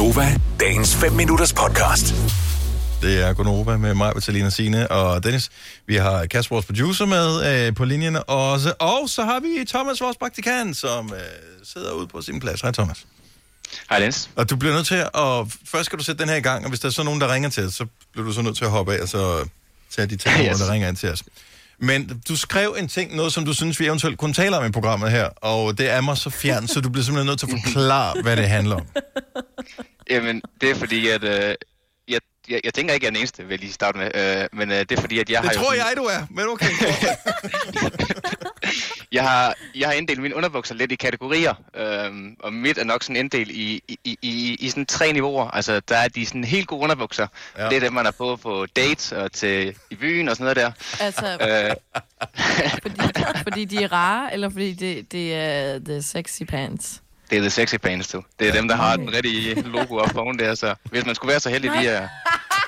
Gunova, dagens 5 minutters podcast. Det er Gunova med mig, Vitalina Sine og Dennis. Vi har Kasper, vores producer, med øh, på linjen også. Og så har vi Thomas, vores praktikant, som øh, sidder ude på sin plads. Hej Thomas. Hej Lens. Og du bliver nødt til at... Først skal du sætte den her i gang, og hvis der er så nogen, der ringer til os, så bliver du så nødt til at hoppe af og så tage de telefoner, Yes. der ringer ind til os. Men du skrev en ting, noget som du synes, vi eventuelt kunne tale om i programmet her, og det er mig så fjern, så du bliver simpelthen nødt til at forklare, hvad det handler om. Jamen, det er fordi, at... Øh, jeg, jeg, jeg tænker ikke, jeg er den eneste, vil jeg lige starte med. Øh, men øh, det er fordi, at jeg Det har tror jo jeg, du er, men okay. jeg har, jeg har inddelt mine underbukser lidt i kategorier. Øh, og mit er nok sådan inddelt i, i, i, i, i sådan tre niveauer. Altså, der er de sådan helt gode underbukser. Ja. Det er dem, man har på på dates og til i byen og sådan noget der. Altså, Øh, fordi, fordi de er rare, eller fordi det, det er the sexy pants? Det er the sexy pants, du. Det er dem, der har den rigtige logo op foran der. Så hvis man skulle være så heldig lige at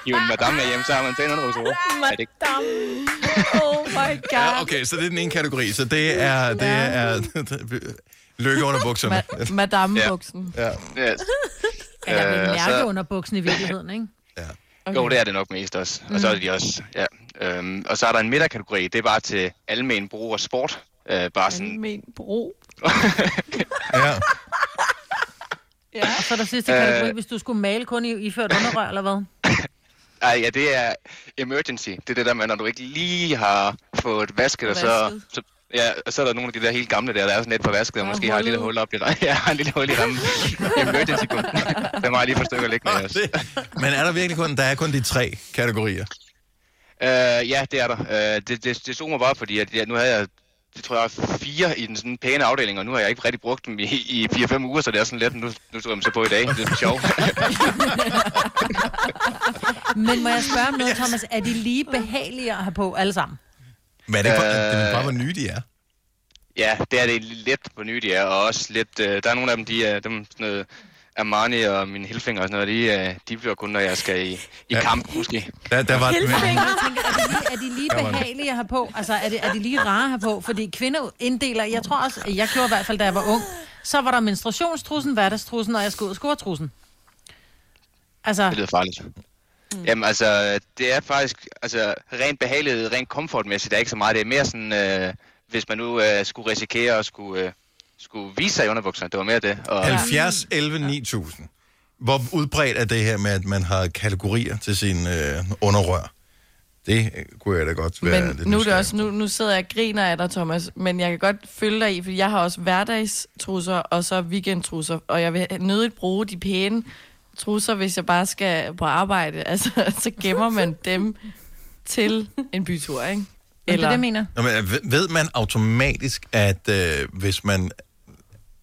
hive en madame med hjem, så har man pæne underbukser på. Er det ikke? Oh my god. Ja, okay, så det er den ene kategori. Så det er, det er lykke under bukserne. Ma- Madame-buksen. Ja. Yes. Eller Øh, mærke så- under buksen i virkeligheden, ikke? Okay. Jo, det er det nok mest også. Og så er de også, ja. Øhm, og så er der en midterkategori, det er bare til almen brug og sport. Øh, bare sådan, Min bro. ja. Ja. Og så er der sidste Øh. kategori, hvis du skulle male kun i iført underrør, eller hvad? ej, ja, det er emergency. Det er det der med, når du ikke lige har fået vasket, og så, så, ja, og så er der nogle af de der helt gamle der, der er sådan lidt for vasket, og måske har et lille hullet. hul op i rammen. Ja, har en lille hul i rammen. emergency kun. Den har jeg lige for stykker liggende også. Det, men er der virkelig kun, der er kun de tre kategorier? Øh, ja, det er der. Øh, det, det, det slog mig bare, fordi at, ja, nu havde jeg, det tror jeg, fire i den sådan pæne afdeling, og nu har jeg ikke rigtig brugt dem i, i 4-5 uger, så det er sådan lidt, nu, nu tog jeg dem så på i dag. Det er sjovt. Men må jeg spørge om noget, Thomas? Er de lige behagelige at have på alle sammen? Men er det, ikke, Øh. bare, det er bare, hvor nye de er? ja, det er det lidt på nye, de er, og også lidt, øh, der er nogle af dem, de er dem, sådan noget, Armani og min Hilfinger og sådan noget, de, øh, de bliver kun, når jeg skal i, i Ja. kamp, måske. Der, der var, Men jeg tænker, er de lige, er de lige behagelige at have på? Altså, er, det, er de lige rare at have på? Fordi kvinder inddeler, jeg tror også, jeg gjorde i hvert fald, da jeg var ung, så var der menstruationstrussen, hverdagstrussen, og jeg skulle ud af scoretrussen. Altså, Det lyder farligt. Mm. Jamen altså, det er faktisk, altså rent behagelighed, rent komfortmæssigt, der er ikke så meget. Det er mere sådan, øh, hvis man nu øh, skulle risikere at skulle, øh, skulle vise sig i underbukserne. Det var mere det. Og, 70, 11, 9000. Hvor udbredt er det her med, at man har kategorier til sin øh, underrør? Det øh, kunne jeg da godt være Men lidt nu, er det også, nu, nu sidder jeg og griner af dig, Thomas, men jeg kan godt følge dig i, fordi jeg har også hverdagstrusser og så weekendtrusser, og jeg vil nødigt bruge de pæne trusser, hvis jeg bare skal på arbejde. Altså, så gemmer man dem til en bytur, ikke? eller... det er det, jeg mener. Nå, men ved- ved man automatisk, at øh, hvis man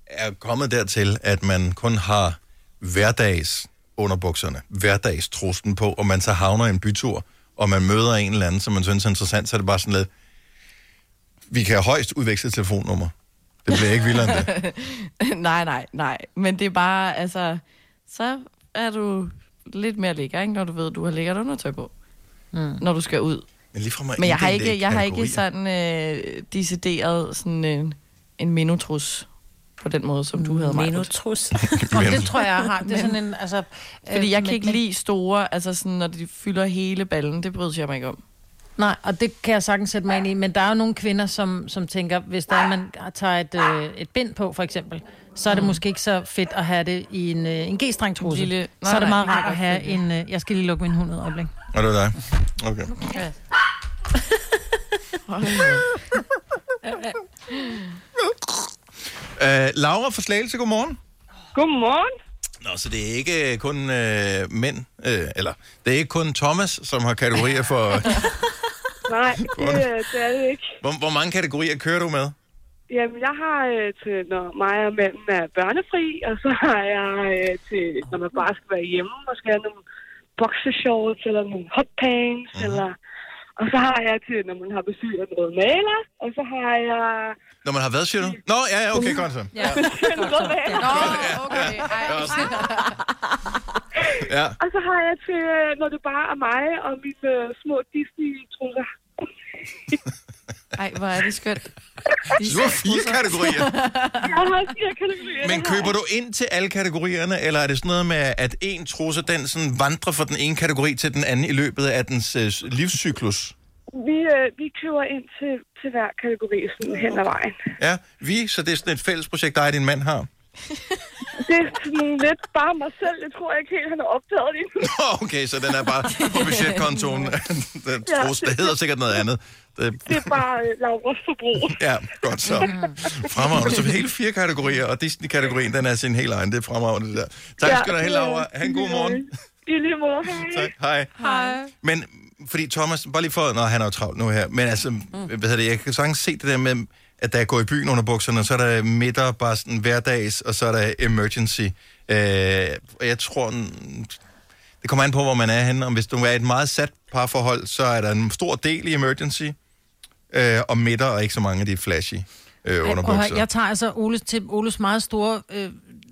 er kommet dertil, at man kun har hverdags underbukserne, hverdagstrusten på, og man så havner i en bytur, og man møder en eller anden, som man synes er interessant, så er det bare sådan lidt, vi kan højst udveksle telefonnummer. Det bliver ikke vildere end det. nej, nej, nej. Men det er bare, altså, så er du lidt mere lækker, ikke? Når du ved, at du har lækkert undertøj på, mm. når du skal ud. Men, lige fra mig Men jeg har ikke, jeg har ikke sådan øh, decideret sådan en, en minotrus på den måde, som du havde, Maja. Menotrus. Og det tror jeg, jeg har. Det er sådan en, altså... Fordi jeg øh, kan ikke lide store, altså sådan, når de fylder hele ballen, det bryder jeg mig ikke om. Nej, og det kan jeg sagtens sætte mig ind i, men der er jo nogle kvinder, som, som tænker, hvis der er, man tager et, øh, et bind på, for eksempel, så er det mm. måske ikke så fedt at have det i en, øh, en g-streng trusse. Lille- Så nej, er det nej, meget kan rart at have en... Øh, jeg skal lige lukke min hund ud øjeblik. Og det var dig. Okay. Uh, Laura fra Slagelse, godmorgen. Godmorgen. Nå, så det er ikke øh, kun øh, mænd, øh, eller det er ikke kun Thomas, som har kategorier for... Nej, det, øh, det er det ikke. hvor, hvor mange kategorier kører du med? Jamen, jeg har øh, til, når mig og manden er børnefri, og så har jeg øh, til, når man bare skal være hjemme og skal have nogle boxershorts eller nogle hotpants, mm. eller... Og så har jeg til, når man har besøg af noget maler, og så har jeg Når man har været, siger du? Nå, ja, ja, okay, godt så. Ja, maler. Nå, okay. Ej. Ja. Og så har jeg til, øh, når det bare er mig og mine øh, små Disney-trusser. Ej, hvor er det skønt. De Så du har fire kategorier. Jeg har fire kategorier. Men køber du ind til alle kategorierne, eller er det sådan noget med, at en trusse, den sådan vandrer fra den ene kategori til den anden i løbet af dens øh, livscyklus? Vi, øh, vi køber ind til, til hver kategori sådan hen ad vejen. Ja, vi, så det er sådan et fælles projekt, dig og din mand har. Det er sådan lidt bare mig selv. Jeg tror ikke helt, han har opdaget det okay, så den er bare på budgetkontoen. den Ja. trusse, det hedder sikkert noget andet. Det, Det er bare øh, Lauras forbrug. ja, godt så. Fremragende. Så hele fire kategorier, og Disney-kategorien, den er sin helt egen. Det er fremragende, det der. Tak skal du have, Laura. Ha' en god morgen. I lige måde. Hej. Tak. Hej. Hej. Men, fordi Thomas, bare lige for, når han er jo travlt nu her, men altså, mm. hvad hedder det, jeg kan sagtens se det der med, at der går i byen under bukserne, så er der midter, bare sådan hverdags, og så er der emergency. Øh, og jeg tror, det kommer an på, hvor man er henne. Om hvis du er i et meget sat parforhold, så er der en stor del i emergency, øh, og midter, og ikke så mange af de flashy øh, Ej, underbukser. høre, jeg tager altså Oles, til Oles meget store øh,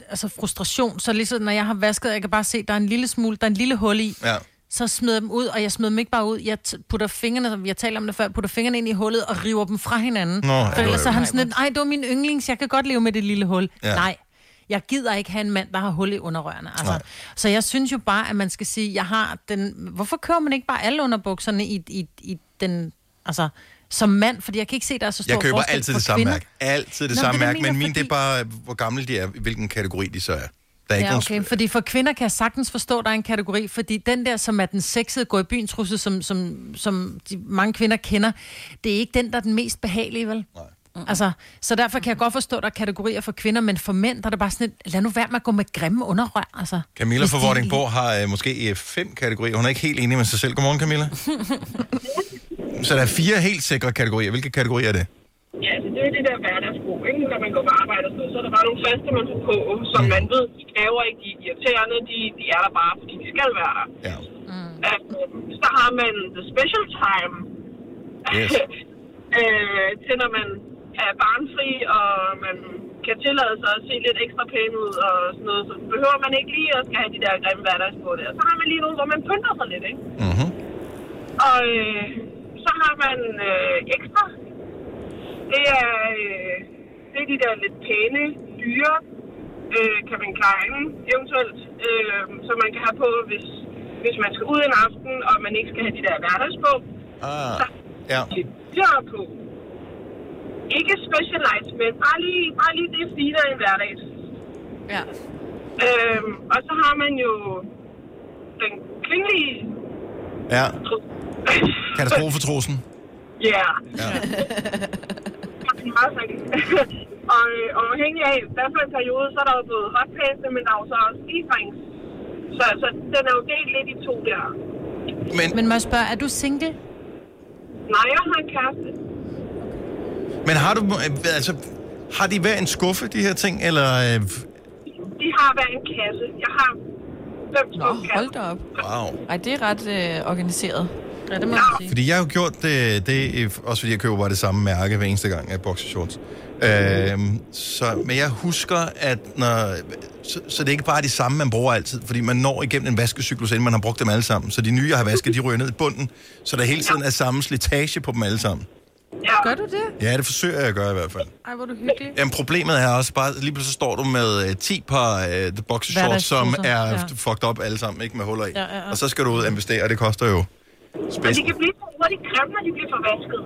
altså frustration, så ligesom når jeg har vasket, jeg kan bare se, der er en lille smule, der er en lille hul i, Ja. Så smider jeg dem ud, og jeg smider dem ikke bare ud. Jeg putter fingrene, som jeg talte om det før, putter fingrene ind i hullet og river dem fra hinanden. Nå, For ellers så han sådan lidt, ej, det var min yndlings, jeg kan godt leve med det lille hul. Ja. Nej, jeg gider ikke have en mand, der har hul i underrørene. Altså. Nej. Så jeg synes jo bare, at man skal sige, jeg har den... Hvorfor kører man ikke bare alle underbukserne i, i, i den... Altså, som mand, fordi jeg kan ikke se, der er så stor Jeg køber altid det samme mærke. Altid det Nå, samme det mærke, men min, det er bare, hvor gamle de er, hvilken kategori de så er. Der er ikke Ja, nogen... okay. Fordi for kvinder kan jeg sagtens forstå, at der er en kategori, fordi den der, som er den sexede gå i byen trusse, som, som, som de mange kvinder kender, det er ikke den, der er den mest behagelige, vel? Nej. Altså, så derfor kan jeg godt forstå, at der er kategorier for kvinder, men for mænd, der er det bare sådan et, lad nu være med at gå med grimme underrør, altså. Camilla fra Vordingborg har øh, måske øh, fem kategorier. Hun er ikke helt enig med sig selv. Godmorgen, Camilla. Så der er fire helt sikre kategorier. Hvilke kategorier er det? Det er det der hverdagsbrug, ikke? Når man går på arbejde og sådan så er der bare nogle faste, man får på, som man ved, de kræver ikke, de er irriterende, de, de er der bare, fordi de skal være der. Ja. Øh, så har man the special time, Yes. øh, til når man er barnfri, og man kan tillade sig at se lidt ekstra pæn ud og sådan noget, så behøver man ikke lige at skal have de der grimme hverdagsbrug der. Så har man lige nogle, hvor man pynter sig lidt, ikke? Mm-hmm. Og øh, så har man øh, ekstra. Det er, øh, det er de der lidt pæne, dyre øh, Calvin Klein eventuelt, øh, som man kan have på, hvis, hvis man skal ud en aften, og man ikke skal have de der hverdags på. Ah, ja. De har på. Ikke specialized, men bare lige, bare lige det finere end hverdags. Ja. Øhm, og så har man jo den klingelige Ja. Katastrofetrusen. Ja. Ja. Meget sagt. og, øh, og afhængig af, hvad for en periode, så er der jo både hotpants, men der er jo så også e-drinks. Så, så den er jo delt lidt i to der. Men, Men må jeg spørge, er du single? Nej, jeg har en kæreste. men har du... øh, Altså, har de hver en skuffe, de her ting, eller... Øh, De har hver en kasse. Jeg har fem Nå, hold da op. wow. Ej, det er ret øh, organiseret. Ja, det må jeg sige. Fordi jeg har jo gjort det, det også fordi jeg køber bare det samme mærke hver eneste gang af boxershorts. Øhm, så, men jeg husker, at når, så, så det er ikke bare de samme, man bruger altid, fordi man når igennem en vaskecyklus, inden man har brugt dem alle sammen. Så de nye, jeg har vasket, de ryger ned i bunden, så der hele tiden er samme slitage på dem alle sammen. Gør du det? Ja, det forsøger jeg at gøre i hvert fald. Ej, hvor er du hyggelig. Jamen, problemet er også bare, lige pludselig står du med uh, 10 par uh, boxershorts, som er ja. fucked up alle sammen, ikke med huller i. Ja, ja, ja. Og så skal du ud og investere, og det koster jo Og de spidsen. kan blive så hurtigt grimme, når de bliver forvasket.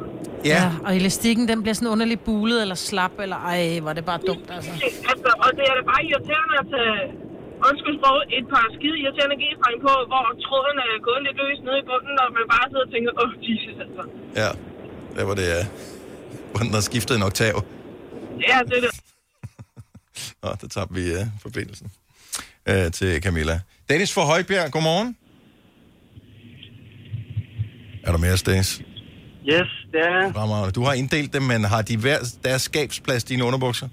Ja, Ja, og elastikken, den bliver sådan underligt bulet eller slap, eller ej, hvor er det bare dumt, altså. Altså, og det er da bare irriterende at tage, undskyld sprog, et par skide irriterende g på, hvor tråden er gået lidt løs nede i bunden, og man bare sidder og tænker, åh, oh, Jesus, altså. ja. Der var det, uh, hvor den har skiftet en oktav. Ja, det er det. Nå, der tabte vi uh, forbindelsen uh, til Camilla. Dennis fra Højbjerg, godmorgen. Er der mere, Dennis? Yes, det er Fremragende. Du har inddelt dem, men har de hver deres skabsplads, dine underbukser?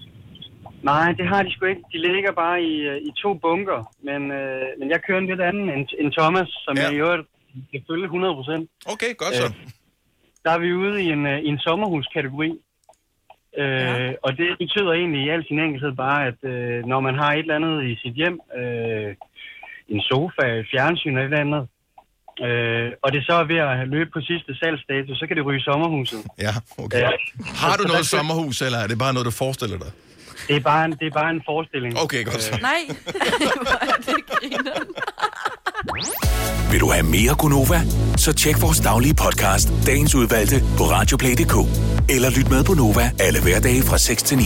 Nej, det har de sgu ikke. De ligger bare i, øh, i to bunker. Men, øh, men jeg kører en lidt anden end, end Thomas, som Ja. jeg i øvrigt kan følge 100 procent. Okay, godt så. Øh, Der er vi ude i en, øh, i en sommerhuskategori. Øh, ja. Og det betyder egentlig i al sin enkelhed bare, at øh, når man har et eller andet i sit hjem, øh, en sofa, et fjernsyn eller et eller andet, øh, og det så er ved at løbe på sidste salgsdato, så kan det ryge sommerhuset. Ja, okay. Ja. Har du noget sommerhus, eller er det bare noget, du forestiller dig? Det er bare en, det er bare en forestilling. Okay, godt så. Nej, hvor er det. Vil du have mere Gunova? Så tjek vores daglige podcast, dagens udvalgte, på radioplay.dk. Eller lyt med på Nova alle hverdage fra 6 til 9.